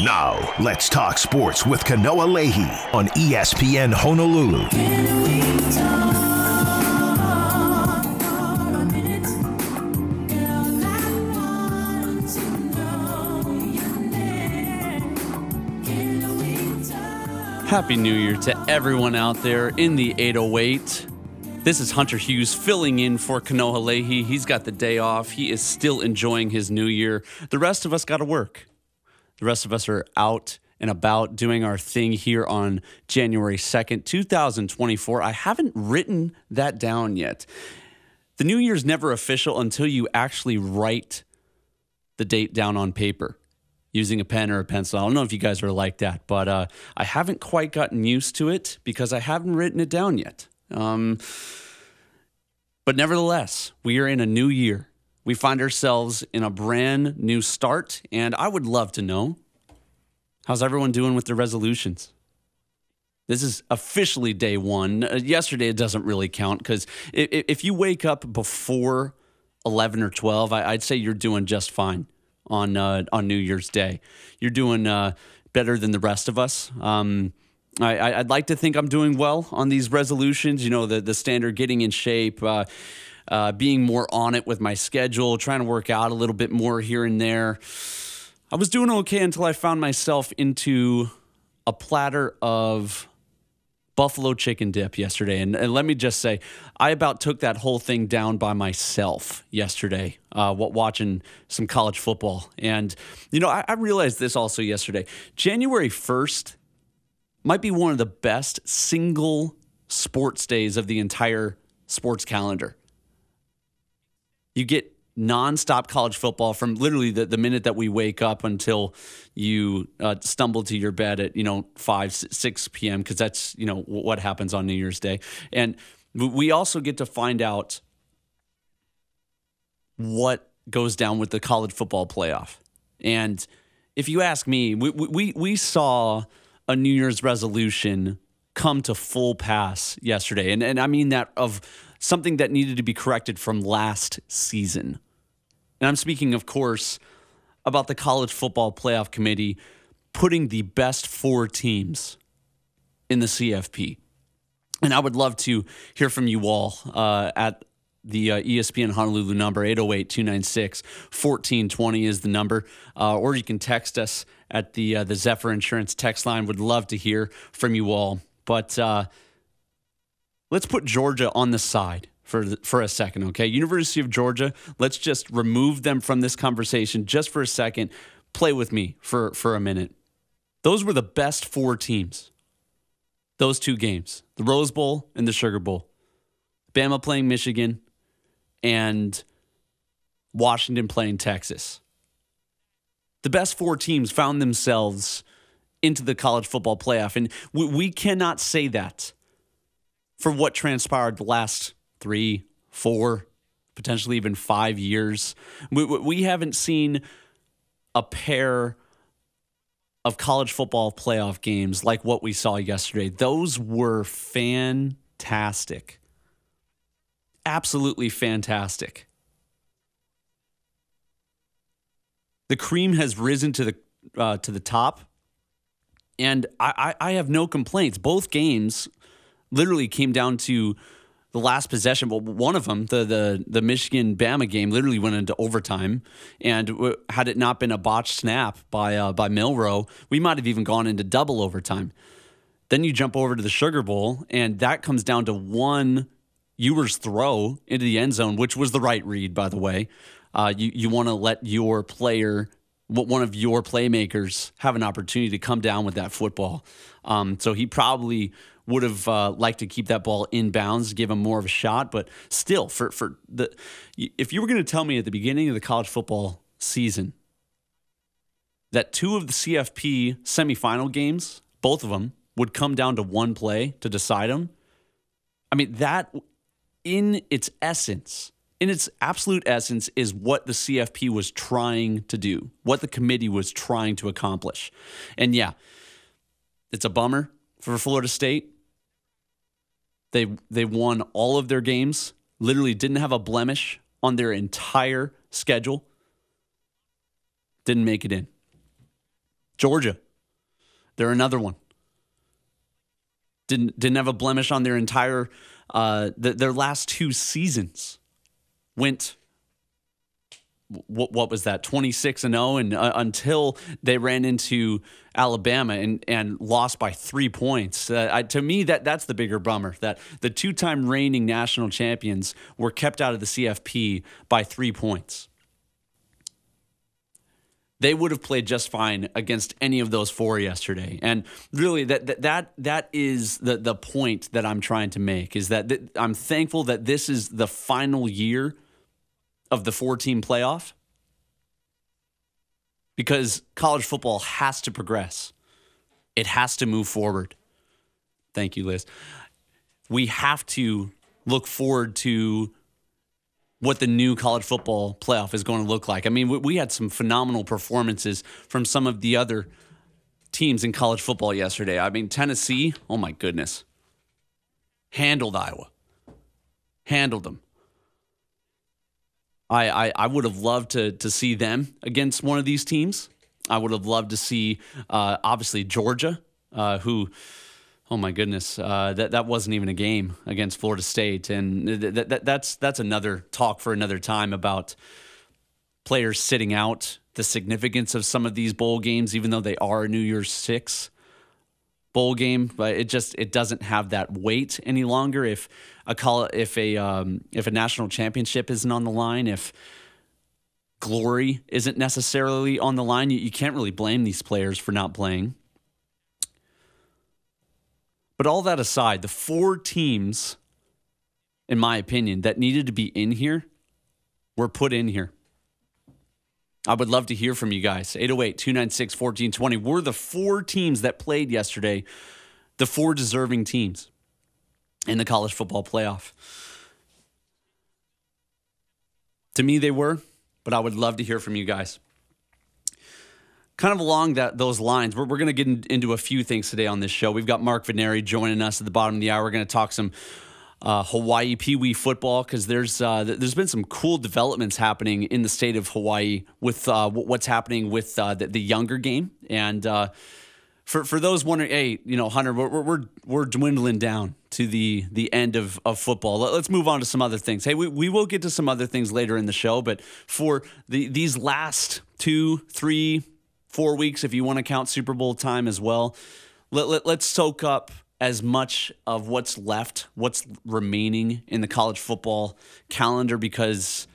Now, let's talk sports with Kanoa Leahey on ESPN Honolulu. Happy New Year to everyone out there in the 808. This is Hunter Hughes filling in for Kanoa Leahey. He's got the day off. He is still enjoying his new year. The rest of us got to work. The rest of us are out and about doing our thing here on January 2nd, 2024. I haven't written that down yet. The new year's never official until you actually write the date down on paper using a pen or a pencil. I don't know if you guys are like that, but uh, I haven't quite gotten used to it because I haven't written it down yet. Um, but nevertheless, we are in a new year. We find ourselves in a brand new start, and I would love to know how's everyone doing with their resolutions? This is officially day one. Uh, yesterday, it doesn't really count because if, you wake up before 11 or 12, I, would say you're doing just fine on, uh, on New Year's Day. You're doing uh, better than the rest of us. Um, I, would like to think I'm doing well on these resolutions. You know, the, the standard getting in shape. Uh, being more on it with my schedule, trying to work out a little bit more here and there. I was doing okay until I found myself into a platter of buffalo chicken dip yesterday. And, and, let me just say, I about took that whole thing down by myself yesterday, uh, watching some college football. And, you know, I, I realized this also yesterday. January 1st might be one of the best single sports days of the entire sports calendar. You get nonstop college football from literally the, the minute that we wake up until you uh, stumble to your bed at you know 5 6 p.m because that's you know what happens on new year's day. And we also get to find out what goes down with the college football playoff. And if you ask me we, we, we saw a new year's resolution come to full pass yesterday. And, and i mean that of something that needed to be corrected from last season. And I'm speaking, of course, about the College Football Playoff Committee putting the best four teams in the CFP. And I would love to hear from you all uh, at the uh, ESPN Honolulu number, 808 296 1420 is the number. Uh, or you can text us at the, uh, the Zephyr Insurance text line. Would love to hear from you all. But uh, let's put Georgia on the side for for a second, okay? University of Georgia, let's just remove them from this conversation just for a second. Play with me for for a minute. Those were the best four teams. Those two games, the Rose Bowl and the Sugar Bowl. Bama playing Michigan and Washington playing Texas. The best four teams found themselves into the college football playoff. And we, we cannot say that for what transpired the last three, four, potentially even five years. We, we haven't seen a pair of college football playoff games like what we saw yesterday. Those were fantastic. Absolutely fantastic. The cream has risen to the uh, to the top, and I, I, I have no complaints. Both games literally came down to the last possession. Well, one of them, the the the Michigan Bama game, literally went into overtime, and had it not been a botched snap by uh, by Milroe, we might have even gone into double overtime. Then you jump over to the Sugar Bowl, and that comes down to one Ewers throw into the end zone, which was the right read, by the way. Uh, you you want to let your player, one of your playmakers, have an opportunity to come down with that football. Um, so he probably would have uh, liked to keep that ball in bounds, give him more of a shot. But still, for for the if you were going to tell me at the beginning of the college football season that two of the CFP semifinal games, both of them, would come down to one play to decide them, I mean that in its essence. In its absolute essence, is what the CFP was trying to do, what the committee was trying to accomplish. And yeah, it's a bummer for Florida State they they won all of their games. Literally didn't have a blemish on their entire schedule. Didn't make it in. Georgia, they're another one. Didn't didn't have a blemish on their entire uh, the, their last two seasons. Went what what was that 26 and 0 and uh, until they ran into Alabama and and lost by 3 points uh, I, to me that that's the bigger bummer that the two-time reigning national champions were kept out of the CFP by 3 points they would have played just fine against any of those four yesterday. And really, that that that, is the the point that I'm trying to make is that th- I'm thankful that this is the final year of the four team playoff because college football has to progress. It has to move forward. Thank you, Liz. We have to look forward to what the new college football playoff is going to look like. I mean, we, we had some phenomenal performances from some of the other teams in college football yesterday. I mean, Tennessee, oh my goodness, handled Iowa, handled them. I, I, I would have loved to, to see them against one of these teams. I would have loved to see, uh, obviously, Georgia, uh, who Oh my goodness, uh, that that wasn't even a game against Florida State, and th- th- that's that's another talk for another time about players sitting out, the significance of some of these bowl games, even though they are New Year's Six bowl game, but it just it doesn't have that weight any longer. If a call if a um, if a national championship isn't on the line, if glory isn't necessarily on the line, you, you can't really blame these players for not playing. But all that aside, the four teams, in my opinion, that needed to be in here were put in here. I would love to hear from you guys. 808 296 1420. We're the four teams that played yesterday, the four deserving teams in the college football playoff. To me, they were, but I would love to hear from you guys kind of along that those lines, we're, we're going to get in, into a few things today on this show. We've got Mark Veneri joining us at the bottom of the hour. We're going to talk some uh, Hawaii Pee Wee football because there's uh, there's been some cool developments happening in the state of Hawaii with uh, what's happening with uh, the, the, younger game and. For, for those wondering, hey, you know, Hunter, we're, we're, we're dwindling down to the the end of, of football. Let, us move on to some other things. Hey, we, we will get to some other things later in the show, but for the these last two, three, four weeks if you want to count Super Bowl time as well. Let, let, let's soak up as much of what's left, what's remaining in the college football calendar because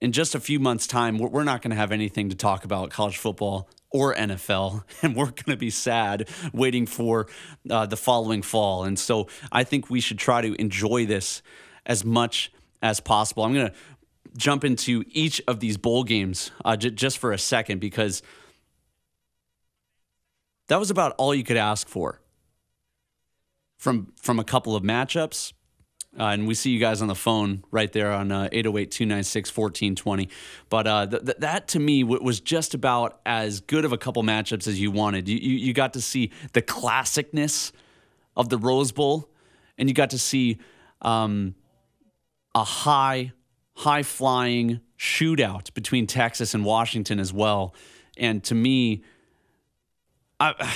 in just a few months' time, we're not going to have anything to talk about college football or NFL, and we're going to be sad waiting for uh, the following fall. And so I think we should try to enjoy this as much as possible. I'm going to jump into each of these bowl games uh, j- just for a second because – that was about all you could ask for from from a couple of matchups. Uh, and we see you guys on the phone right there on uh, 808 296 1420. But uh, th- th- that to me w- was just about as good of a couple matchups as you wanted. You, you, you got to see the classicness of the Rose Bowl, and you got to see um, a high, high flying shootout between Texas and Washington as well. And to me, I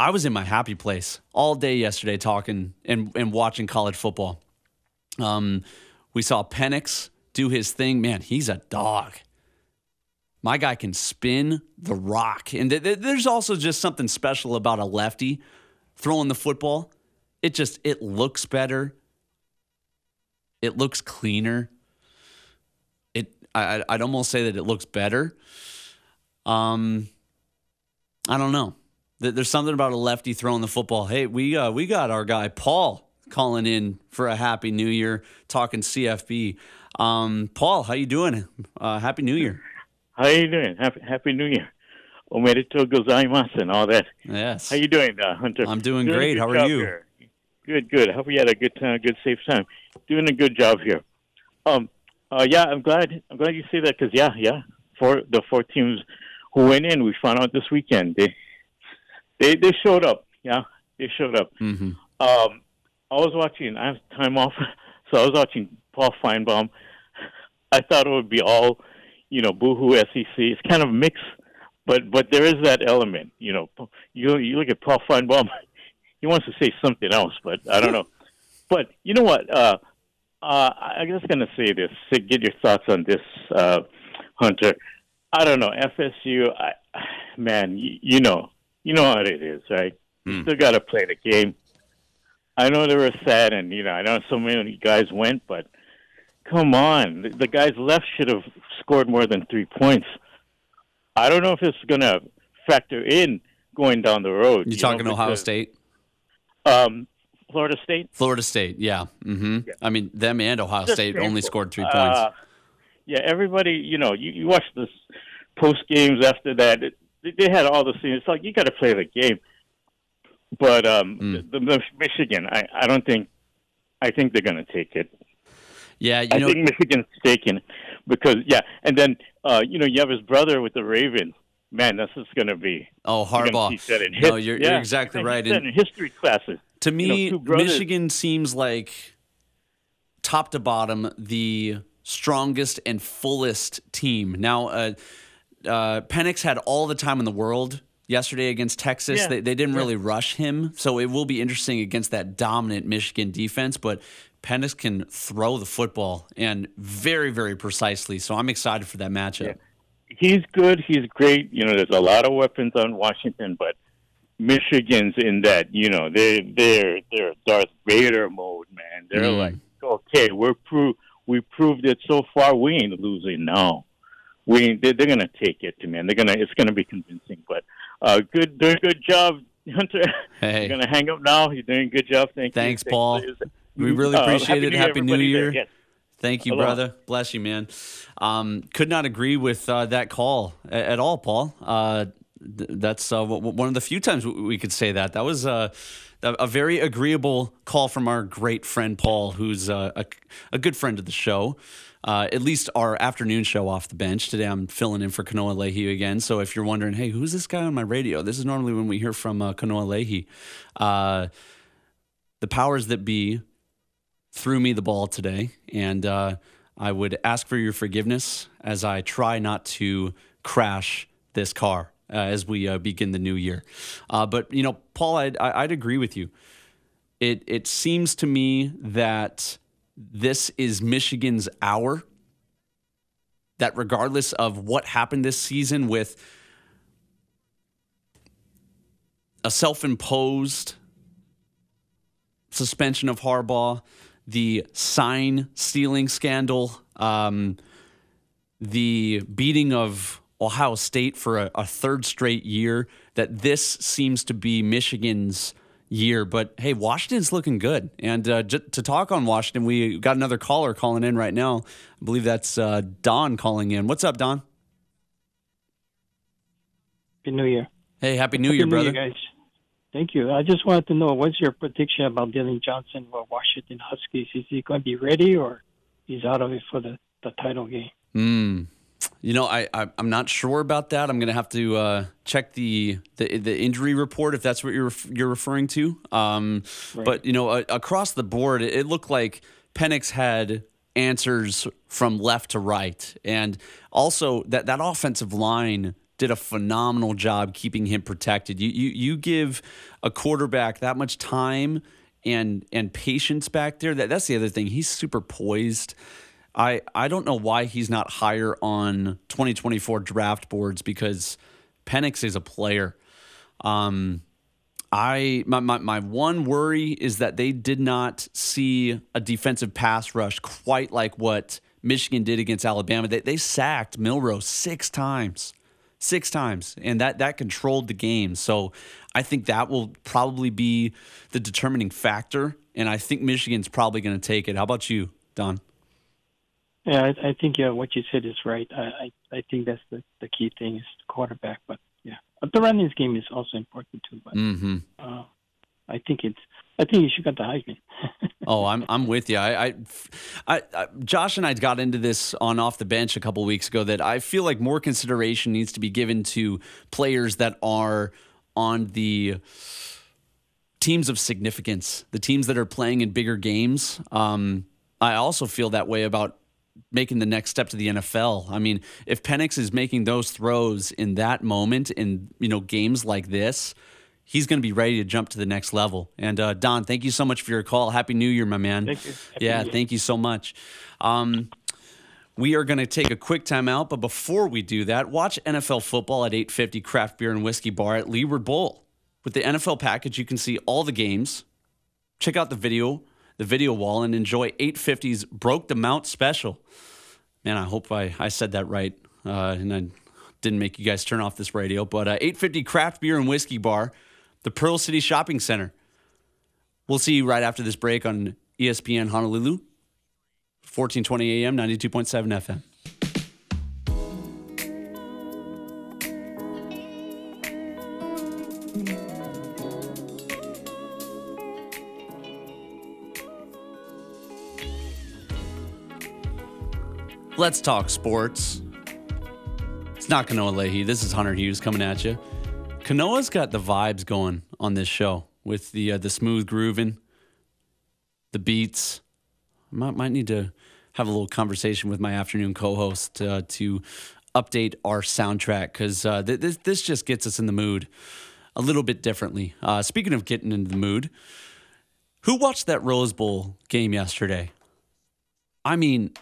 I was in my happy place all day yesterday talking and, and watching college football. Um, we saw Penix do his thing. Man, he's a dog. My guy can spin the rock. And th- th- there's also just something special about a lefty throwing the football. It just it looks better. It looks cleaner. It I, I'd almost say that it looks better. Um, I don't know. There's something about a lefty throwing the football. Hey, we uh, we got our guy Paul calling in for a happy New Year, talking CFB. Um, Paul, how you doing? Uh, happy New Year. How you doing? Happy Happy New Year. Omerito gozaimasu and all that. Yes. How you doing, uh, Hunter? I'm doing, doing great. How are you? Here. Good, good. Hope you had a good time, good safe time. Doing a good job here. Um, uh, yeah, I'm glad. I'm glad you say that because yeah, yeah. For the four teams who went in, we found out this weekend they they they showed up. Yeah, they showed up. Mm-hmm. Um, I was watching. I have time off, so I was watching Paul Finebaum. I thought it would be all, you know, boohoo SEC. It's kind of mixed, but but there is that element. You know, you you look at Paul Finebaum, he wants to say something else, but I don't know. But you know what? Uh, uh, I'm just going to say this. To get your thoughts on this, uh, Hunter. I don't know FSU. I, man, you, you know, you know what it is, right? You Hmm. still got to play the game. I know they were sad, and you know, I know so many guys went, but come on, the, the guys left should have scored more than three points. I don't know if it's going to factor in going down the road. You know, talking Ohio because, State? Um, Florida State. Florida State, yeah. Mm-hmm. Yeah. I mean, them and Ohio Just State only scored three points. Uh, yeah, everybody, you know, you, you watch this post games after that. It, they had all the scenes. It's like you got to play the game. But um, Mm. the, the Michigan, I, I don't think. I think they're going to take it. yeah, you I know, think Michigan's taking because yeah, and then uh, you know you have his brother with the Ravens. Man, that's just going to be. oh you're Harbaugh. that in No, you're, yeah, you're exactly you're right. And in history classes. to me, two brothers- Michigan seems like top to bottom the strongest and fullest team. Now, uh, uh, Penix had all the time in the world yesterday against Texas. Yeah. They, they didn't Yeah. really rush him, so it will be interesting against that dominant Michigan defense. But Penix can throw the football and very, very precisely. So I'm excited for that matchup. he's good. He's great. You know, there's a lot of weapons on Washington, but Michigan's in that. You know, they're they're they're Darth Vader mode, man. They're Mm. like, okay, we're pro- we proved it so far. We ain't losing now. We they're, they're gonna take it, man. They're gonna it's gonna be convincing. But uh, good, doing good job, Hunter. Hey. You're gonna hang up now. You're doing a good job. Thank you. Thanks, Thank Paul. you. We really Uh, appreciate it. Happy New. Year. Yes. Thank you, Aloha. brother. Bless you, man. Um, could not agree with uh, that call at all, Paul. Uh, th- that's uh, w- one of the few times we could say that. That was uh, a, very agreeable call from our great friend Paul, who's uh, a, a good friend of the show. Uh, at least our afternoon show off the bench. Today I'm filling in for Kanoa Leahey again. So if you're wondering, hey, who's this guy on my radio? This is normally when we hear from uh, Kanoa Leahey. Uh, the powers that be threw me the ball today, and uh, I would ask for your forgiveness as I try not to crash this car uh, as we uh, begin the new year. Uh, but you know, Paul, I'd, I'd agree with you. It it seems to me that this is Michigan's hour. That regardless of what happened this season with a self-imposed suspension of Harbaugh, the sign stealing scandal, um, the beating of Ohio State for a, a third straight year, that this seems to be Michigan's year. But hey, Washington's looking good. And uh, j- to talk on Washington, we got another caller calling in right now. I believe that's uh, Don calling in. What's up, Don? Happy New Year. Hey, happy New Happy Year, brother. guys. Thank you. I just wanted to know what's your prediction about Dillon Johnson for Washington Huskies? Is he going to be ready or he's out of it for the, the title game? Mm. You know, I, I I'm not sure about that. I'm gonna have to uh, check the, the the injury report if that's what you're you're referring to. Um, Right. But you know, uh, across the board, it, it looked like Penix had answers from left to right, and also that that offensive line did a phenomenal job keeping him protected. You you you give a quarterback that much time and and patience back there. That that's the other thing. He's super poised. I I don't know why he's not higher on 2024 draft boards because Penix is a player. Um, I my, my my one worry is that they did not see a defensive pass rush quite like what Michigan did against Alabama. They they sacked Milrose six times. Six times, and that that controlled the game. So, I think that will probably be the determining factor. And I think Michigan's probably going to take it. How about you, Don? Yeah, I, I think yeah, what you said is right. I, I, I think that's the, the key thing is the quarterback. But yeah, but the running game is also important too. But Mm-hmm. uh, I think it's I think you should get the Heisman. Oh, I'm I'm with you. I, I, I, Josh and I got into this on off the bench a couple weeks ago that I feel like more consideration needs to be given to players that are on the teams of significance, the teams that are playing in bigger games. Um, I also feel that way about making the next step to the NFL. I mean, if Penix is making those throws in that moment in you know games like this, he's going to be ready to jump to the next level. And uh, Don, thank you so much for your call. Happy New Year, my man. Thank you. Happy yeah, thank you so much. Um, we are going to take a quick time out, but before we do that, watch NFL football at 850 Craft Beer and Whiskey Bar at Leeward Bowl. With the NFL package, you can see all the games, check out the video, the video wall, and enjoy 850's Broke the Mount special. Man, I hope I, I said that right uh, and I didn't make you guys turn off this radio. But uh, 850 Craft Beer and Whiskey Bar, the Pearl City Shopping Center. We'll see you right after this break on ESPN Honolulu, 1420 AM, 92.7 FM. Let's talk sports. It's not Kanoa Leahey. This is Hunter Hughes coming at you. Kanoa's got the vibes going on this show with the uh, the smooth grooving, the beats. I Might, might need to have a little conversation with my afternoon co-host uh, to update our soundtrack because uh, th- this this just gets us in the mood a little bit differently. Uh, speaking of getting into the mood, who watched that Rose Bowl game yesterday? I mean,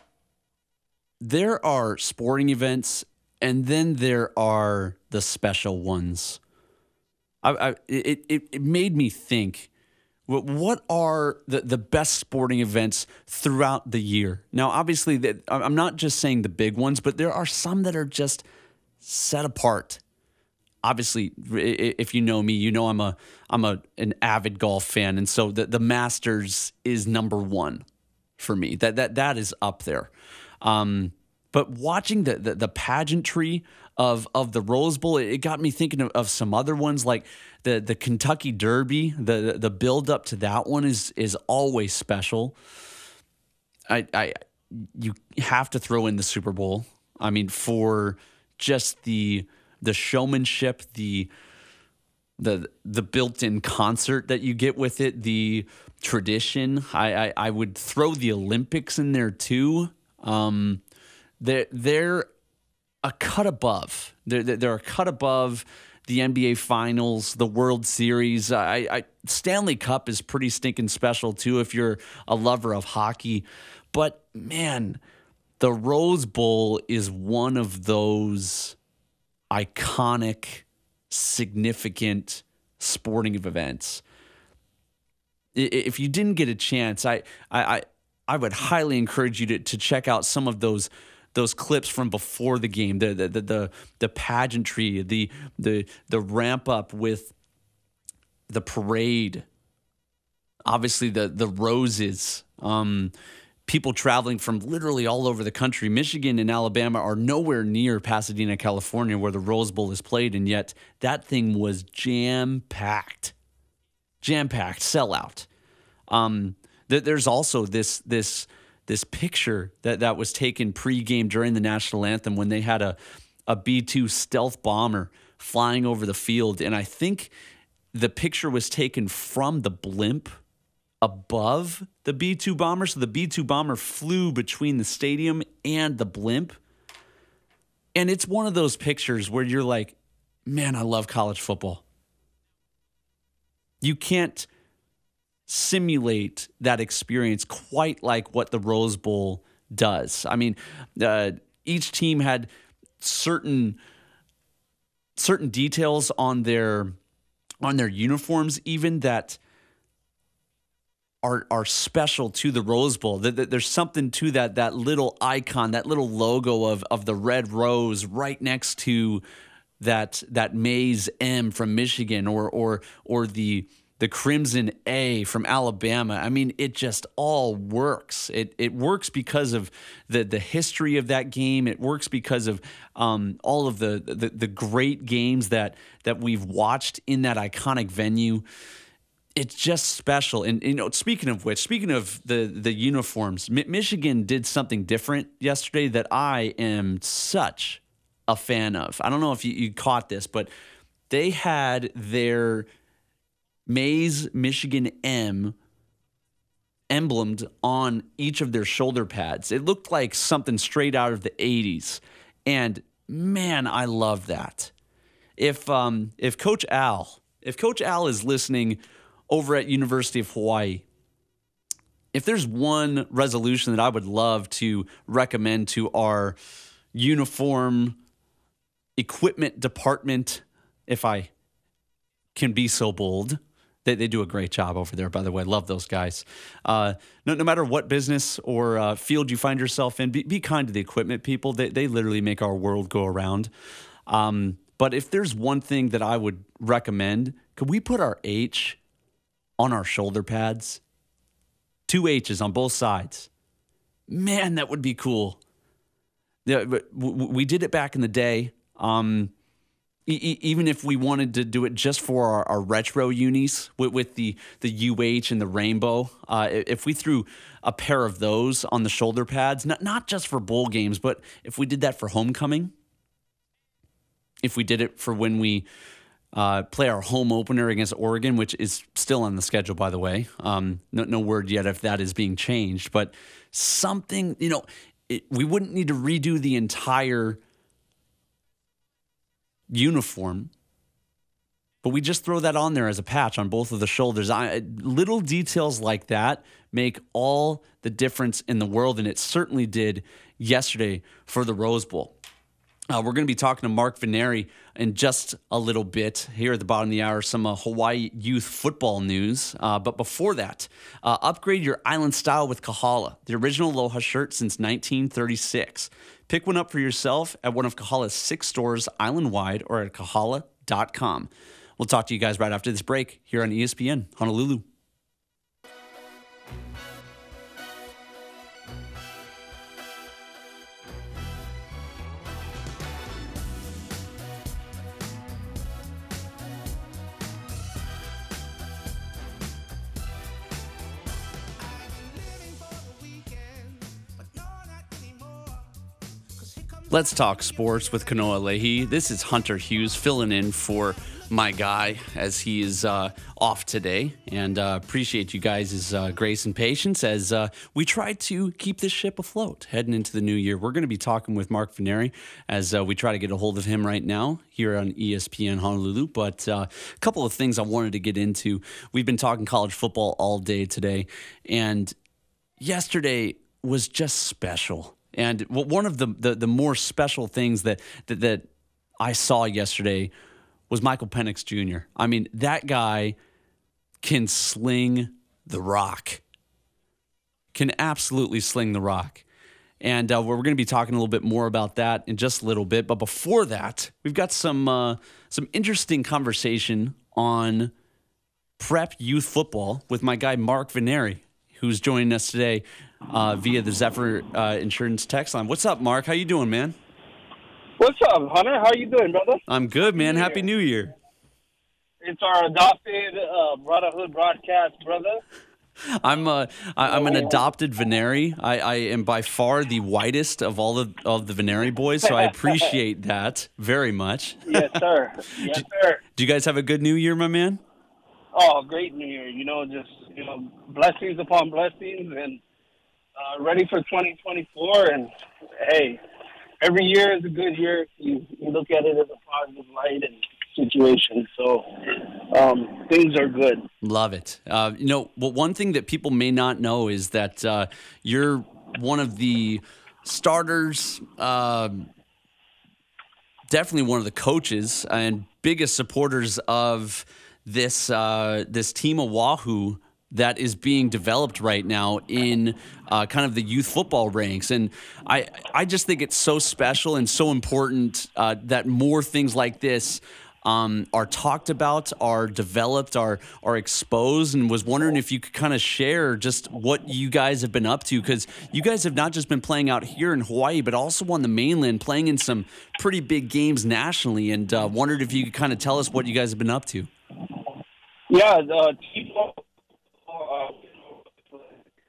there are sporting events and then there are the special ones. I, I, it, it, it made me think what are the, the best sporting events throughout the year? Now, obviously, that I'm not just saying the big ones, but there are some that are just set apart. Obviously, if you know me, you know I'm a I'm a an avid golf fan, and so the the Masters is number one for me. That that that is up there. Um, but watching the, the the pageantry of of the Rose Bowl, it, got me thinking of, of some other ones like the the Kentucky Derby. The the build up to that one is is always special. I I you have to throw in the Super Bowl. I mean, for just the the showmanship, the the the built-in concert that you get with it, the tradition. I I, I would throw the Olympics in there too. Um, they're they're a cut above. They're they're a cut above the NBA Finals, the World Series. I, I Stanley Cup is pretty stinking special too if you're a lover of hockey. But man, the Rose Bowl is one of those iconic, significant sporting events. If you didn't get a chance, I I I, would highly encourage you to, to check out some of those those clips from before the game, the the the the, pageantry, the the the ramp up with the parade, obviously the the roses. Um, people traveling from literally all over the country. Michigan and Alabama are nowhere near Pasadena, California, where the Rose Bowl is played, and yet that thing was jam packed, jam packed, sellout. Um, there's also this this this picture that that was taken pregame during the national anthem when they had a a B two stealth bomber flying over the field, and I think the picture was taken from the blimp above the B 2 bomber. So the B 2 bomber flew between the stadium and the blimp. And it's one of those pictures where you're like, man, I love college football. You can't simulate that experience quite like what the Rose Bowl does. I mean, uh, each team had certain certain details on their on their uniforms even that are are special to the Rose Bowl. There's something to that that little icon, that little logo of of the red rose right next to that that maize M from Michigan or or or the the crimson A from Alabama. I mean, it just all works. It it works because of the the history of that game. It works because of um, all of the, the the great games that that we've watched in that iconic venue it's just special. And you know, speaking of which, speaking of the the uniforms, Mi- Michigan did something different yesterday that I am such a fan of. I don't know if you, you caught this, but they had their Maize Michigan M emblemed on each of their shoulder pads. It looked like something straight out of the 80s. And man, I love that. If um, if Coach Al, if Coach Al is listening over at University of Hawaii, if there's one resolution that I would love to recommend to our uniform equipment department, if I can be so bold, they, they do a great job over there, by the way. Love those guys. Uh, no, no matter what business or uh, field you find yourself in, be, be, kind to the equipment people. They, they literally make our world go around. Um, but if there's one thing that I would recommend, could we put our H on our shoulder pads? Two H's on both sides. Man, that would be cool. Yeah, we did it back in the day. Um, even if we wanted to do it just for our, our retro unis with, with, the the UH and the rainbow, uh, if we threw a pair of those on the shoulder pads, not not just for bowl games, but if we did that for homecoming, if we did it for when we uh, play our home opener against Oregon, which is still on the schedule, by the way. Um, no, no word yet if that is being changed, but something, you know, it, we wouldn't need to redo the entire uniform, but we just throw that on there as a patch on both of the shoulders. I, little details like that make all the difference in the world, and it certainly did yesterday for the Rose Bowl. Uh, we're going to be talking to Mark Veneri in just a little bit here at the bottom of the hour, some uh, Hawaii youth football news. Uh, but before that, uh, upgrade your island style with Kahala, the original Aloha shirt since 1936. Pick one up for yourself at one of Kahala's six stores island wide or at kahala.com. We'll talk to you guys right after this break here on ESPN Honolulu. Let's talk sports with Kanoa Leahey. This is Hunter Hughes filling in for my guy as he is uh, off today. And uh, appreciate you guys' uh, grace and patience as uh, we try to keep this ship afloat heading into the new year. We're going to be talking with Mark Veneri as uh, we try to get a hold of him right now here on ESPN Honolulu. But uh, a couple of things I wanted to get into. We've been talking college football all day today. And yesterday was just special and one of the, the, the more special things that, that, that I saw yesterday was Michael Penix Jr. I mean, that guy can sling the rock, can absolutely sling the rock. And uh, we're going to be talking a little bit more about that in just a little bit. But before that, we've got some uh, some interesting conversation on prep youth football with my guy Mark Veneri, who's joining us today uh, via the Zephyr uh, Insurance text line. What's up, Mark? How you doing, man? What's up, Hunter? How you doing, brother? I'm good, man. Happy New Year. It's our adopted uh, Brotherhood broadcast, brother. I'm uh, I, am an adopted Veneri. I, I am by far the whitest of all of, of the Veneri boys, so I appreciate that very much. yes, sir. Yes, sir. Do you guys have a good New Year, my man? Oh, great New Year! You know, just you know, blessings upon blessings, and uh, ready for 2024. And hey, every year is a good year. You, you look at it as a positive light and situation. So um, things are good. Love it. Uh, you know, well, one thing that people may not know is that uh, you're one of the starters. Uh, definitely one of the coaches and biggest supporters of this uh, this team of Oahu that is being developed right now in uh, kind of the youth football ranks. And I, I just think it's so special and so important uh, that more things like this um, are talked about, are developed, are are exposed, and was wondering if you could kind of share just what you guys have been up to because you guys have not just been playing out here in Hawaii, but also on the mainland, playing in some pretty big games nationally, and uh, wondered if you could kind of tell us what you guys have been up to. Yeah, the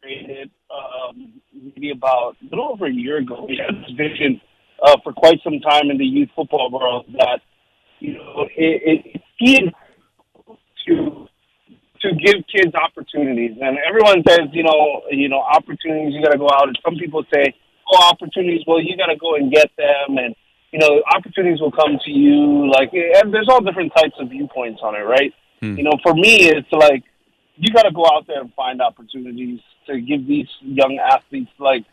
created um, maybe about a little over a year ago. We had this vision uh, for quite some time in the youth football world that you know it, it, to to give kids opportunities. And everyone says, you know, you know, opportunities. You got to go out. And some people say, oh, opportunities. Well, you got to go and get them, and you know, opportunities will come to you. Like, and there's all different types of viewpoints on it, right? Hmm. You know, for me, it's like you got to go out there and find opportunities to give these young athletes, like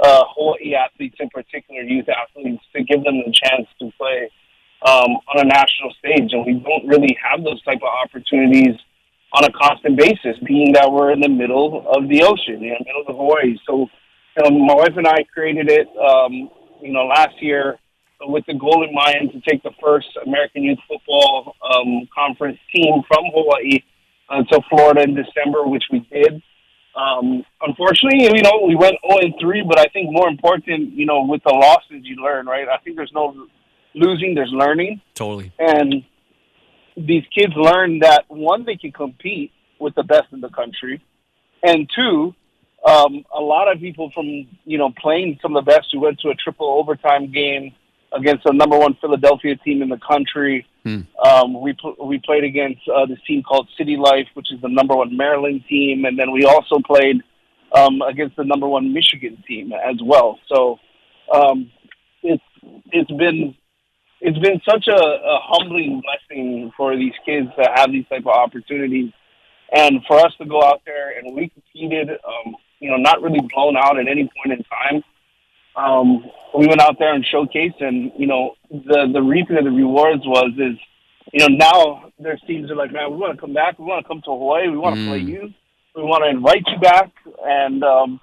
uh, Hawaii athletes in particular, youth athletes, to give them the chance to play um, on a national stage. And we don't really have those type of opportunities on a constant basis, being that we're in the middle of the ocean, in the middle of Hawaii. So, you know, my wife and I created it, um, you know, last year with the goal in mind to take the first American Youth Football um, Conference team from Hawaii to Florida in December, which we did. Um, unfortunately, you know, we went 0 and 3, but I think more important, you know, with the losses you learn, right? I think there's no losing, there's learning. Totally. And these kids learn that one, they can compete with the best in the country, and two, um, a lot of people from you know playing some of the best who went to a triple overtime game against the number one Philadelphia team in the country. Hmm. Um, we pl- we played against uh, this team called City Life, which is the number one Maryland team, and then we also played um, against the number one Michigan team as well. So um, it's it's been it's been such a, a humbling blessing for these kids to have these type of opportunities, and for us to go out there and we competed. Um, you know, not really blown out at any point in time. Um, we went out there and showcased, and you know, the the reaping of the rewards was is, you know, now there's teams are like, man, we want to come back, we want to come to Hawaii, we want to Mm. play you, we want to invite you back, and um,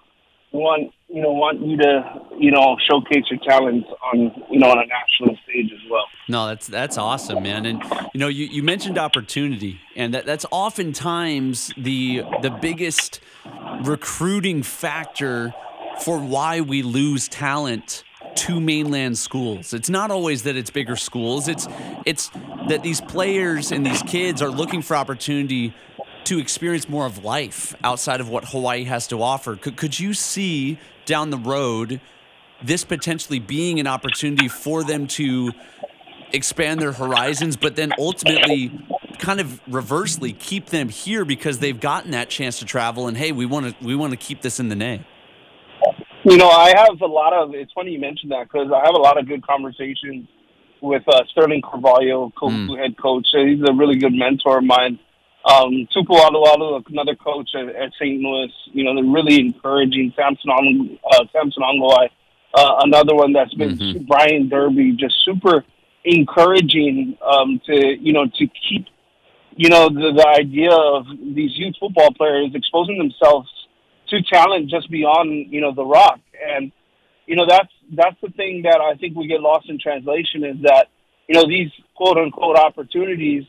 we want you know want you to you know showcase your talents on you know on a national stage as well. No, that's that's awesome, man. And you know, you, you mentioned opportunity, and that, that's oftentimes the the biggest recruiting factor for why we lose talent to mainland schools. It's not always that it's bigger schools. It's it's that these players and these kids are looking for opportunity to experience more of life outside of what Hawaii has to offer. Could could you see down the road this potentially being an opportunity for them to expand their horizons, but then ultimately kind of reversely keep them here because they've gotten that chance to travel and hey, we want to we want to keep this in the name. You know, I have a lot of. It's funny you mentioned that because I have a lot of good conversations with uh, Sterling Carvalho, Mm. head coach. He's a really good mentor of mine. Um, Tupu Alualu, another coach at, at St. Louis. You know, they're really encouraging. Samson uh, Samson Ongoi, uh, another one that's been Mhm. Brian Derby, just super encouraging um, to you know to keep you know the, the idea of these youth football players exposing themselves to talent just beyond you know the rock. And you know that's that's the thing that I think we get lost in translation is that you know these quote unquote opportunities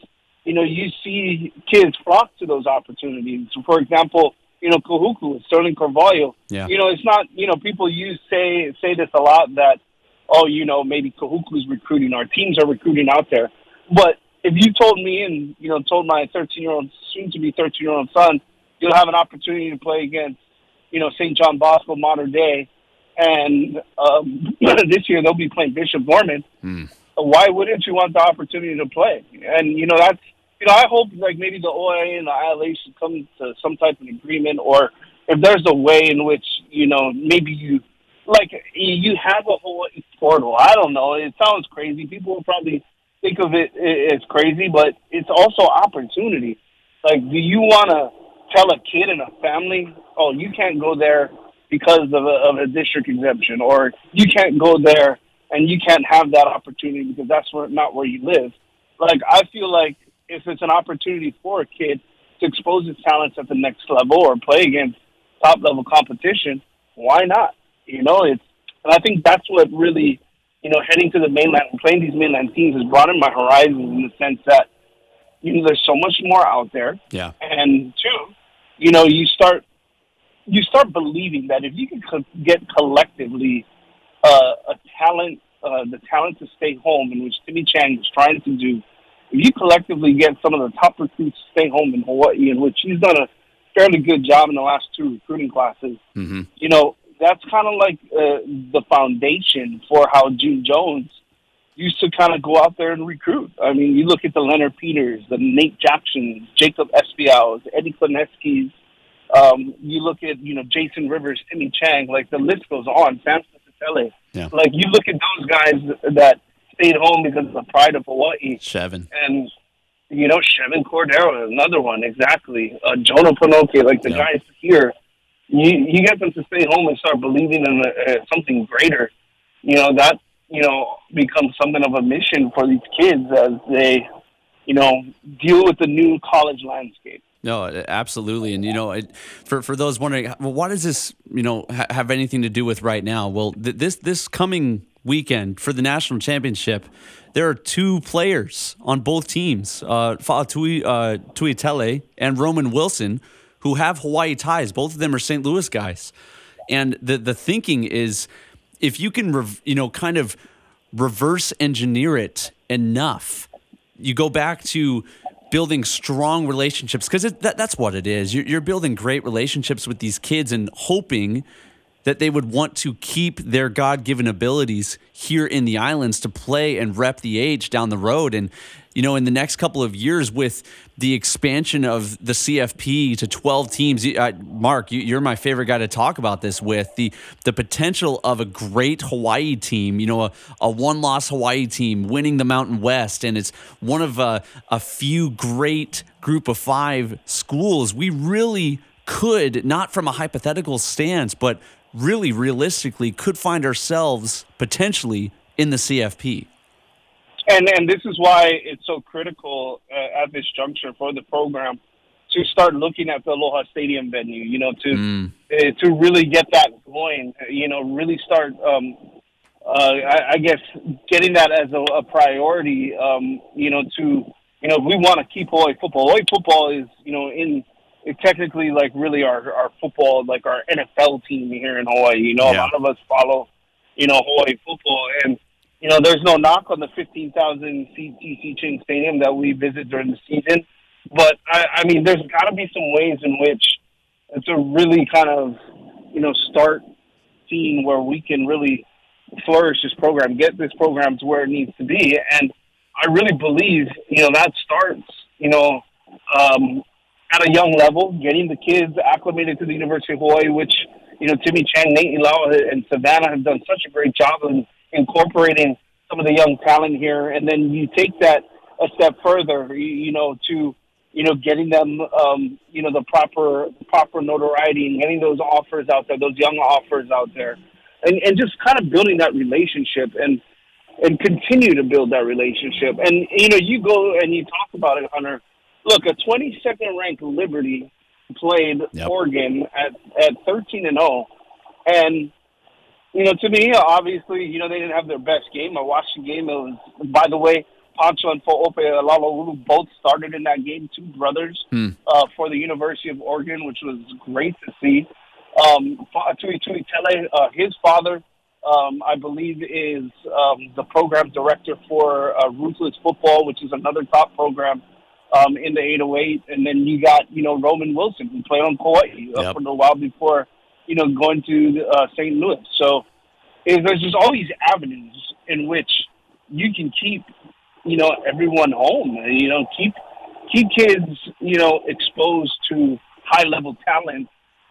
you know you see kids flock to those opportunities. For example you know Kahuku Sterling Carvalho. Yeah. you know it's not you know people use say say this a lot that oh you know maybe Kahuku's recruiting our teams are recruiting out there. But if you told me and you know told my 13 year old soon to be 13 year old son you'll have an opportunity to play against you know St. John Bosco modern day and um, this year they'll be playing Bishop Gorman Hmm. why wouldn't you want the opportunity to play and you know that's you know I hope like maybe the OIA and the ILH should come to some type of agreement or if there's a way in which you know maybe you like you have a Hawaii portal I don't know it sounds crazy people will probably think of it as crazy, but it's also opportunity. Like, do you want to tell a kid and a family, oh, you can't go there because of a, of a district exemption, or you can't go there and you can't have that opportunity because that's where, not where you live? Like, I feel like if it's an opportunity for a kid to expose his talents at the next level or play against top level competition, why not? You know, it's, and I think that's what really you know, heading to the mainland and playing these mainland teams has broadened my horizons in the sense that, you know, there's so much more out there. Yeah. And two, you know, you start you start believing that if you can co- get collectively uh, a talent, uh, the talent to stay home, in which Timmy Chang is trying to do, if you collectively get some of the top recruits to stay home in Hawaii, in which he's done a fairly good job in the last two recruiting classes, hmm you know, that's kind of like uh, the foundation for how June Jones used to kind of go out there and recruit. I mean, you look at the Leonard Peters, the Nate Jacksons, Jacob Espials, Eddie Kleneski's. Um, you look at you know Jason Rivers, Timmy Chang, like the list goes on. Sam Satele. Yeah. Like you look at those guys that stayed home because of the pride of Hawaii, Seven. and you know Chevin Cordero, is another one exactly. Uh, Jonah Panoke, like the guys here. You you get them to stay home and start believing in uh, something greater. You know that you know becomes something of a mission for these kids as they you know deal with the new college landscape. No, absolutely, and you know, it, for for those wondering, well, what does this you know ha- have anything to do with right now? Well, th- this this coming weekend for the national championship, there are two players on both teams, uh, Fa'atui uh, Tuitele and Roman Wilson, who have Hawaii ties. Both of them are St. Louis guys, and the the thinking is, if you can, rev- you know, kind of reverse engineer it enough you go back to building strong relationships because that, that's what it is. You're, you're building great relationships with these kids and hoping that they would want to keep their God given abilities here in the islands to play and rep the H down the road. And, you know, in the next couple of years with the expansion of the CFP to 12 teams, uh, Mark, you, you're my favorite guy to talk about this with the, the potential of a great Hawaii team, you know, a, a one loss Hawaii team winning the Mountain West. And it's one of a, a few great group of five schools. We really could, not from a hypothetical stance, but really realistically, could find ourselves potentially in the CFP. And and this is why it's so critical uh, at this juncture for the program to start looking at the Aloha Stadium venue. You know, to uh, to really get that going. You know, really start. Um, uh, I, I guess getting that as a, a priority. Um, you know, to you know, we want to keep Hawaii football. Hawaii football is you know in technically like really our our football, like our NFL team here in Hawaii. You know, a lot of us follow you know Hawaii football and you know, there's no knock on the 15,000 seat TC Ching Stadium that we visit during the season. But, I, I mean, there's got to be some ways in which to really kind of, you know, start seeing where we can really flourish this program, get this program to where it needs to be. And I really believe, you know, that starts, you know, um, at a young level, getting the kids acclimated to the University of Hawaii, which, you know, Timmy Chang, Nate Ilaoa, and Savannah have done such a great job in incorporating some of the young talent here. And then you take that a step further, you, you know, to, you know, getting them, um, you know, the proper, proper notoriety and getting those offers out there, those young offers out there. And, and just kind of building that relationship and, and continue to build that relationship. And, you know, you go and you talk about it, Hunter. Look, a 22nd ranked Liberty played Yep. Oregon at, at 13 and 0. And, you know, to me, obviously, you know, they didn't have their best game. I watched the game. It was, by the way, Pancho and Fo'ope Laloulu both started in that game, two brothers Hmm. uh, for the University of Oregon, which was great to see. Um, Tui Tuitele, uh, his father, um, I believe, is um, the program director for uh, Ruthless Football, which is another top program um, in the 808. And then you got, you know, Roman Wilson, who played on Kauai uh, Yep. for a while before, you know, going to uh, St. Louis. So there's just all these avenues in which you can keep, you know, everyone home. You know, keep keep kids, you know, exposed to high level talent.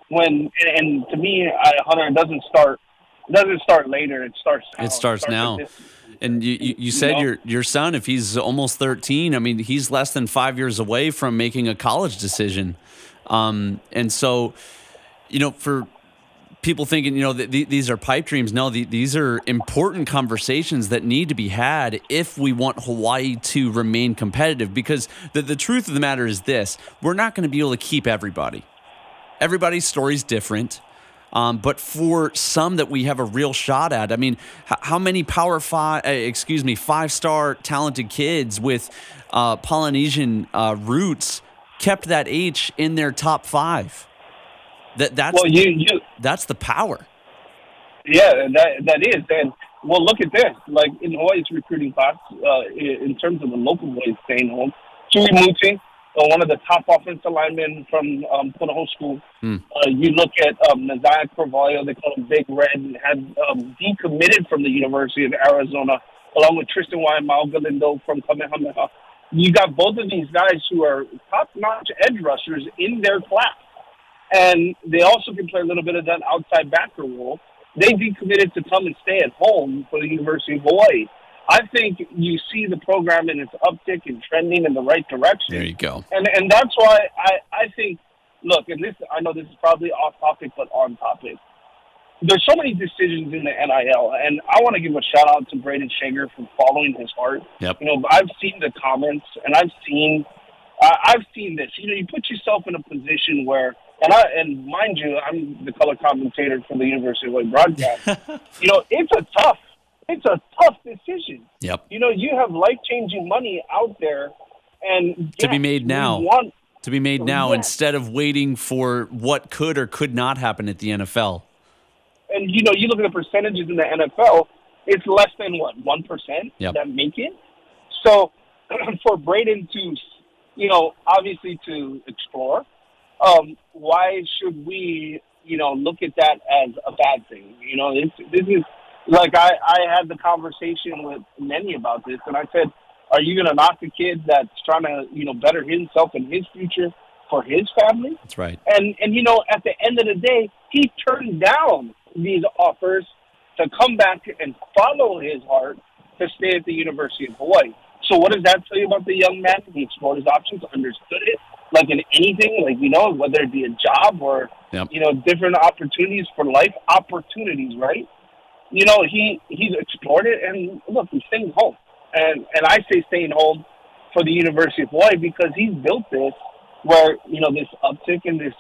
When and, and to me, I, Hunter, it doesn't start. It doesn't start later. It starts. Now. It starts now. at this- And you, you, you said know? your your son, if he's almost 13, I mean, he's less than five years away from making a college decision. Um, and so, you know, for people thinking, you know, th- th- these are pipe dreams. No, th- these are important conversations that need to be had if we want Hawaii to remain competitive. Because the, the truth of the matter is this we're not going to be able to keep everybody. Everybody's story's different. Um, but for some that we have a real shot at, I mean, h- how many Power Five, uh, excuse me, five star talented kids with uh, Polynesian uh, roots kept that H in their top five? That that's Well, you you that's the power. Yeah, that that is. And well, look at this. Like in Hawaii's recruiting class, uh, in terms of the local boys staying home, Tui Muti, uh, one of the top offensive linemen from um, Punahou School. Hmm. Uh, you look at um, Nazaya Carvalho, they call him Big Red, and had um, decommitted from the University of Arizona along with Tristan Waiamau Galindo from Kamehameha. You got both of these guys who are top-notch edge rushers in their class, and they also can play a little bit of that outside backer role. They've been committed to come and stay at home for the University of Hawaii. I think you see the program in its uptick and trending in the right direction. There you go. And and that's why I, I think look, and this I know this is probably off topic but on topic. There's so many decisions in the NIL, and I want to give a shout out to Brayden Schager for following his heart. Yep. You know, I've seen the comments, and I've seen, uh, I've seen this. You know, you put yourself in a position where, and I, and mind you, I'm the color commentator for the University of Hawaii broadcast. you know, it's a tough, it's a tough decision. Yep. You know, you have life changing money out there, and To be made now. want- To be made now instead of waiting for what could or could not happen at the NFL. and you know, you look at the percentages in the NFL, it's less than what one percent Yep. that make it. So for Brayden to, you know, obviously to explore, um, why should we, you know, look at that as a bad thing? You know, this this is like I I had the conversation with many about this, and I said, are you going to knock a kid that's trying to, you know, better himself and his future for his family? That's right. And and you know, at the end of the day, he turned down these offers to come back and follow his heart to stay at the University of Hawaii. So what does that tell you about the young man? He explored his options, understood it, like in anything, like you know, whether it be a job or Yep. you know, different opportunities for life opportunities, right? You know, he he's explored it and look, he's staying home. And and I say staying home for the University of Hawaii because he's built this where you know this uptick in this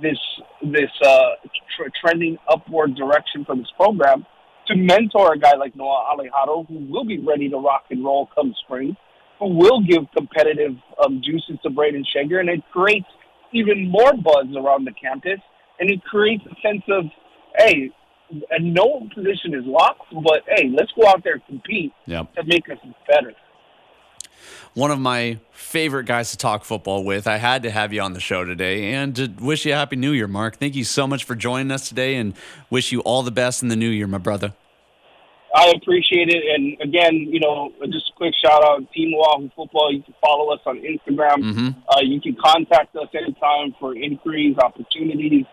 this this uh, tr- trending upward direction for this program to mentor a guy like Noah Alejado who will be ready to rock and roll come spring, who will give competitive um, juices to Brayden Schager, and it creates even more buzz around the campus, and it creates a sense of hey. And no position is locked, but hey, let's go out there and compete Yep. to make us better. One of my favorite guys to talk football with. I had to have you on the show today and to wish you a happy new year, Mark. Thank you so much for joining us today and wish you all the best in the new year, my brother. I appreciate it. And again, you know, just a quick shout out, Team Oahu Football. You can follow us on Instagram. Mhm. Uh, you can contact us anytime for inquiries, opportunities.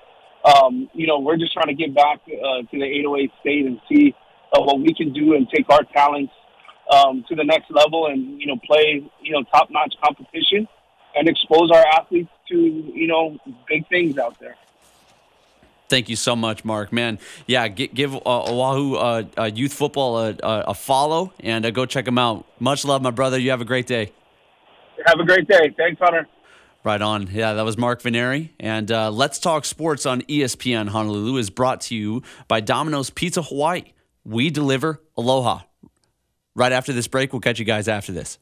Um, you know, we're just trying to get back uh, to the 808 state and see uh, what we can do and take our talents um, to the next level and, you know, play, you know, top notch competition and expose our athletes to, you know, big things out there. Thank you so much, Mark. Man, yeah, gi- give uh, Oahu uh, uh, Youth Football a, a, a follow and uh, go check them out. Much love, my brother. You have a great day. Have a great day. Thanks, Hunter. Right on. Yeah, that was Mark Veneri. And uh, Let's Talk Sports on ESPN Honolulu is brought to you by Domino's Pizza Hawaii. We deliver aloha. Right after this break, we'll catch you guys after this.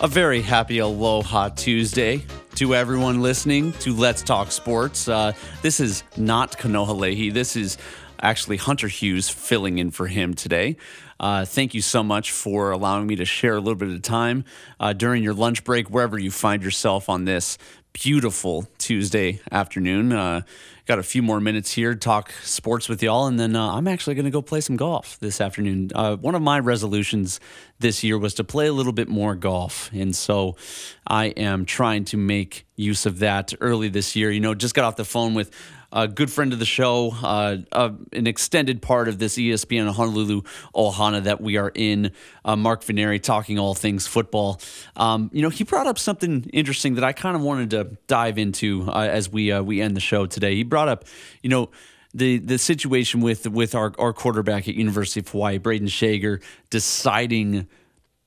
A very happy Aloha Tuesday to everyone listening to Let's Talk Sports. Uh, this is not Kanoa Leahey. This is actually Hunter Hughes filling in for him today. Uh, thank you so much for allowing me to share a little bit of time uh, during your lunch break, wherever you find yourself on this beautiful Tuesday afternoon. Uh, got a few more minutes here to talk sports with y'all, and then uh, I'm actually going to go play some golf this afternoon. Uh, one of my resolutions this year was to play a little bit more golf, and so I am trying to make use of that early this year. You know, just got off the phone with a good friend of the show, uh, uh, an extended part of this ESPN Honolulu Ohana that we are in, uh, Mark Veneri, talking all things football. Um, you know, he brought up something interesting that I kind of wanted to dive into uh, as we uh, we end the show today. He brought up, you know. The, the situation with with our, our quarterback at University of Hawaii, Brayden Schager, deciding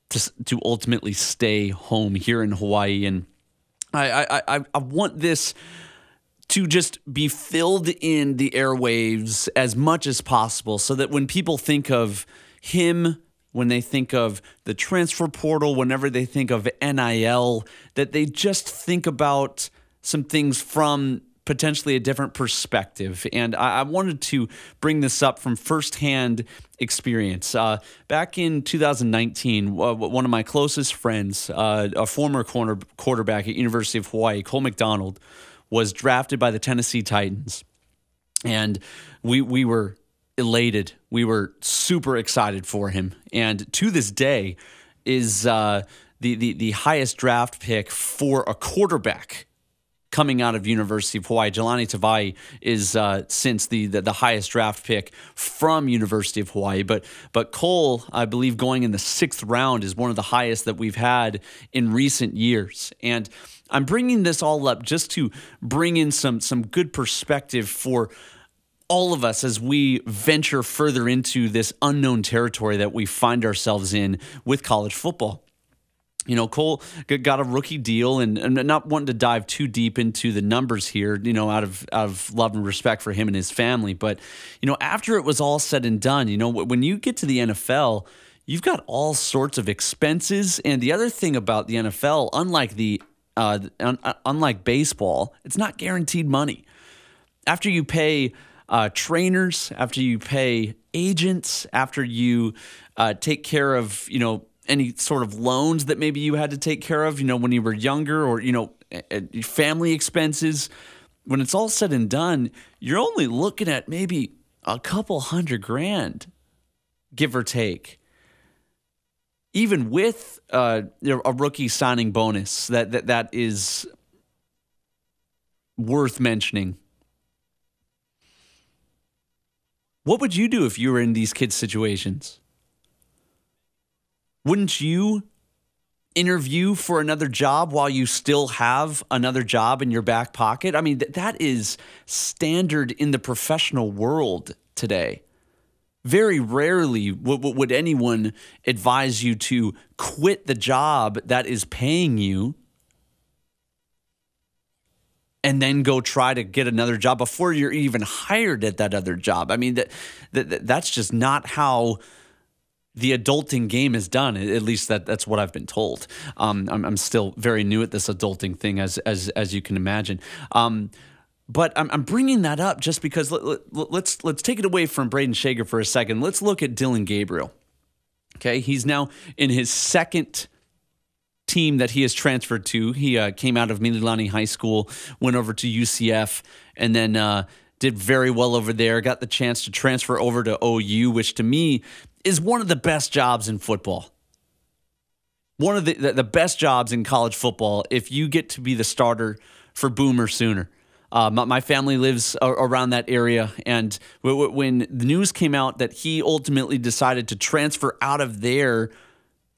to, to ultimately stay home here in Hawaii, and I I, I, I want this to just be filled in the airwaves as much as possible so that when people think of him when they think of the transfer portal whenever they think of NIL that they just think about some things from potentially a different perspective. And I, wanted to bring this up from firsthand experience. Uh, back in 2019, uh, one of my closest friends, uh, a former corner, quarterback at University of Hawaii, Cole McDonald, was drafted by the Tennessee Titans. And we, we were elated. We were super excited for him. And to this day, is uh, the, the, the highest draft pick for a quarterback coming out of University of Hawaii. Jahlani Tavai is uh, since the, the, the highest draft pick from University of Hawaii, but but Cole, I believe, going in the sixth round is one of the highest that we've had in recent years. And I'm bringing this all up just to bring in some some good perspective for all of us as we venture further into this unknown territory that we find ourselves in with college football you know, Cole got a rookie deal, and, and, not wanting to dive too deep into the numbers here, you know, out of out of love and respect for him and his family. But you know, after it was all said and done, you know, when you get to the NFL, you've got all sorts of expenses. And the other thing about the NFL, unlike the uh, un- unlike baseball, it's not guaranteed money. After you pay uh, trainers, after you pay agents, after you uh, take care of, you know any sort of loans that maybe you had to take care of, you know, when you were younger or, you know, family expenses. When it's all said and done, you're only looking at maybe a couple hundred grand, give or take. Even with uh, a rookie signing bonus, that, that that is worth mentioning. What would you do if you were in these kids' situations? Wouldn't you interview for another job while you still have another job in your back pocket? I mean, th- that is standard in the professional world today. Very rarely w- would anyone advise you to quit the job that is paying you and then go try to get another job before you're even hired at that other job. I mean, that, that that's just not how the adulting game is done. At least that that's what I've been told. Um, I'm, I'm, still very new at this adulting thing, as as as you can imagine. Um, but I'm, I'm, bringing that up just because let, us let, let's, let's take it away from Brayden Schager for a second. Let's look at Dillon Gabriel. Okay, he's now in his second team that he has transferred to. He uh, came out of Mililani High School, went over to UCF, and then. Uh, did very well over there, got the chance to transfer over to OU, which to me is one of the best jobs in football. One of the, the, best jobs in college football if you get to be the starter for Boomer Sooner. Uh, my, family lives around that area, and when the news came out that he ultimately decided to transfer out of there,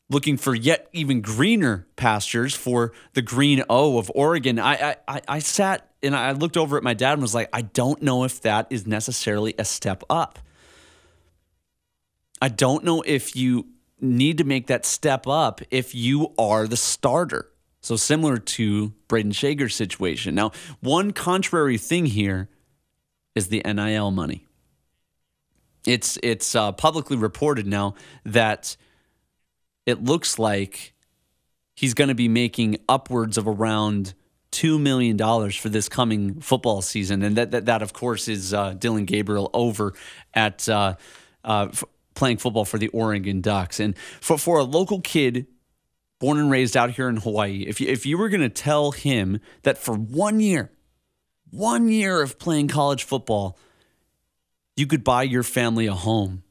looking for yet even greener pastures for the Green O of Oregon, I, I, I sat and I looked over at my dad and was like, I don't know if that is necessarily a step up. I don't know if you need to make that step up if you are the starter. So similar to Brayden Schager's situation. Now, one contrary thing here is the NIL money. It's it's uh, publicly reported now that it looks like he's going to be making upwards of around two million dollars for this coming football season, and that that, that of course is uh, Dillon Gabriel over at uh, uh, playing football for the Oregon Ducks. And for, for a local kid born and raised out here in Hawaii, if you, if you were going to tell him that for one year, one year of playing college football, you could buy your family a home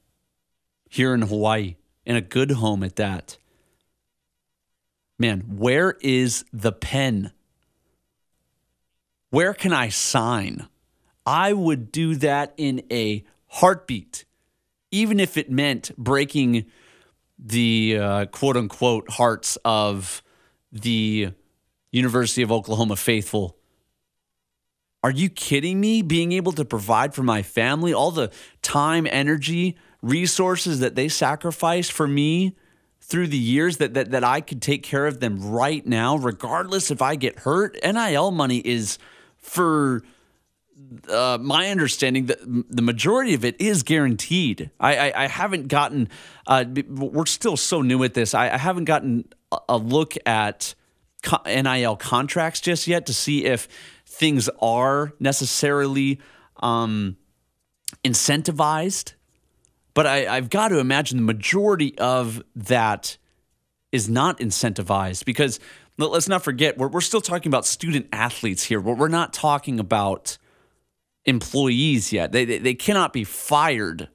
here in Hawaii and a good home at that. Man, where is the pen? Where can I sign? I would do that in a heartbeat even if it meant breaking the uh, quote unquote hearts of the University of Oklahoma faithful. Are you kidding me? Being able to provide for my family, all the time, energy, resources that they sacrificed for me through the years that, that, that I could take care of them right now, regardless if I get hurt. NIL money is for uh, my understanding that the majority of it is guaranteed. I, I, I haven't gotten, uh, we're still so new at this. I, I haven't gotten a look at NIL contracts just yet to see if things are necessarily um, incentivized, but I, I've got to imagine the majority of that is not incentivized because let's not forget we're, we're still talking about student athletes here. but We're not talking about employees yet. They, they, they cannot be fired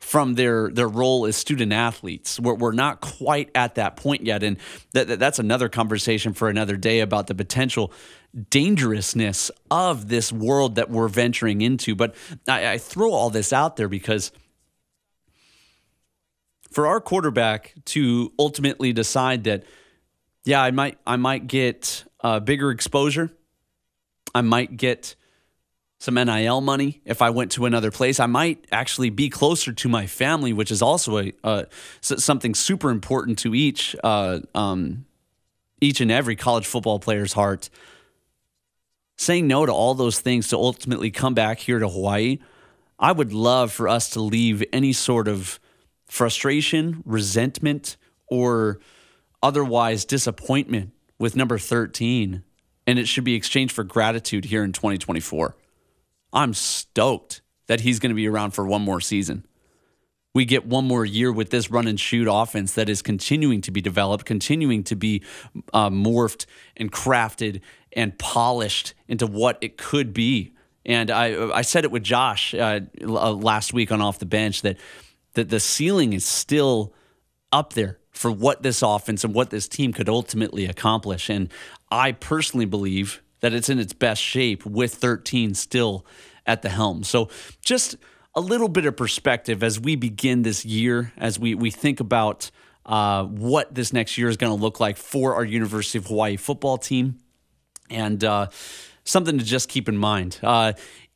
from their their role as student athletes. We're, we're not quite at that point yet, and that, that, that's another conversation for another day about the potential dangerousness of this world that we're venturing into. But I, I throw all this out there because for our quarterback to ultimately decide that, yeah, I might I might get uh, bigger exposure, I might get some NIL money if I went to another place. I might actually be closer to my family, which is also a uh, something super important to each uh, um, each and every college football player's heart. Saying no to all those things to ultimately come back here to Hawaii, I would love for us to leave any sort of frustration, resentment, or otherwise disappointment with number 13. And it should be exchanged for gratitude here in 2024. I'm stoked that he's going to be around for one more season. We get one more year with this run and shoot offense that is continuing to be developed, continuing to be uh, morphed and crafted and polished into what it could be. And I, I said it with Josh uh, uh last week on Off the Bench that, that the ceiling is still up there for what this offense and what this team could ultimately accomplish. And I personally believe that it's in its best shape with 13 still at the helm. So just a little bit of perspective as we begin this year, as we, we think about uh, what this next year is going to look like for our University of Hawaii football team. And uh, something to just keep in mind. Uh,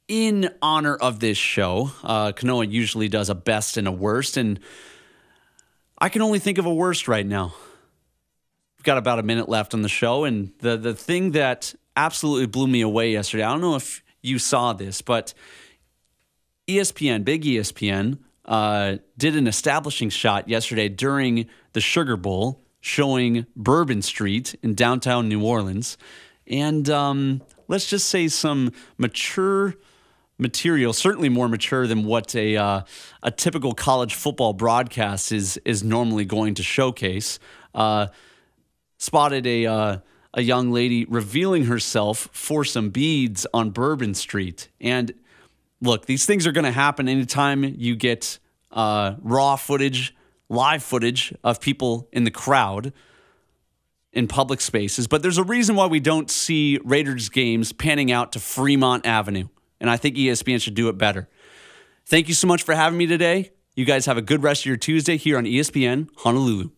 in honor of this show, uh, Kanoa usually does a best and a worst, and I can only think of a worst right now. We've got about a minute left on the show, and the the thing that absolutely blew me away yesterday. I don't know if you saw this, but ESPN, big ESPN, uh, did an establishing shot yesterday during the Sugar Bowl showing Bourbon Street in downtown New Orleans. And um, let's just say some mature material, certainly more mature than what a, uh, a typical college football broadcast is, is normally going to showcase. Uh, spotted a uh, a young lady revealing herself for some beads on Bourbon Street. And look, these things are going to happen anytime you get uh, raw footage, live footage of people in the crowd in public spaces. But there's a reason why we don't see Raiders games panning out to Fremont Avenue. And I think ESPN should do it better. Thank you so much for having me today. You guys have a good rest of your Tuesday here on ESPN Honolulu.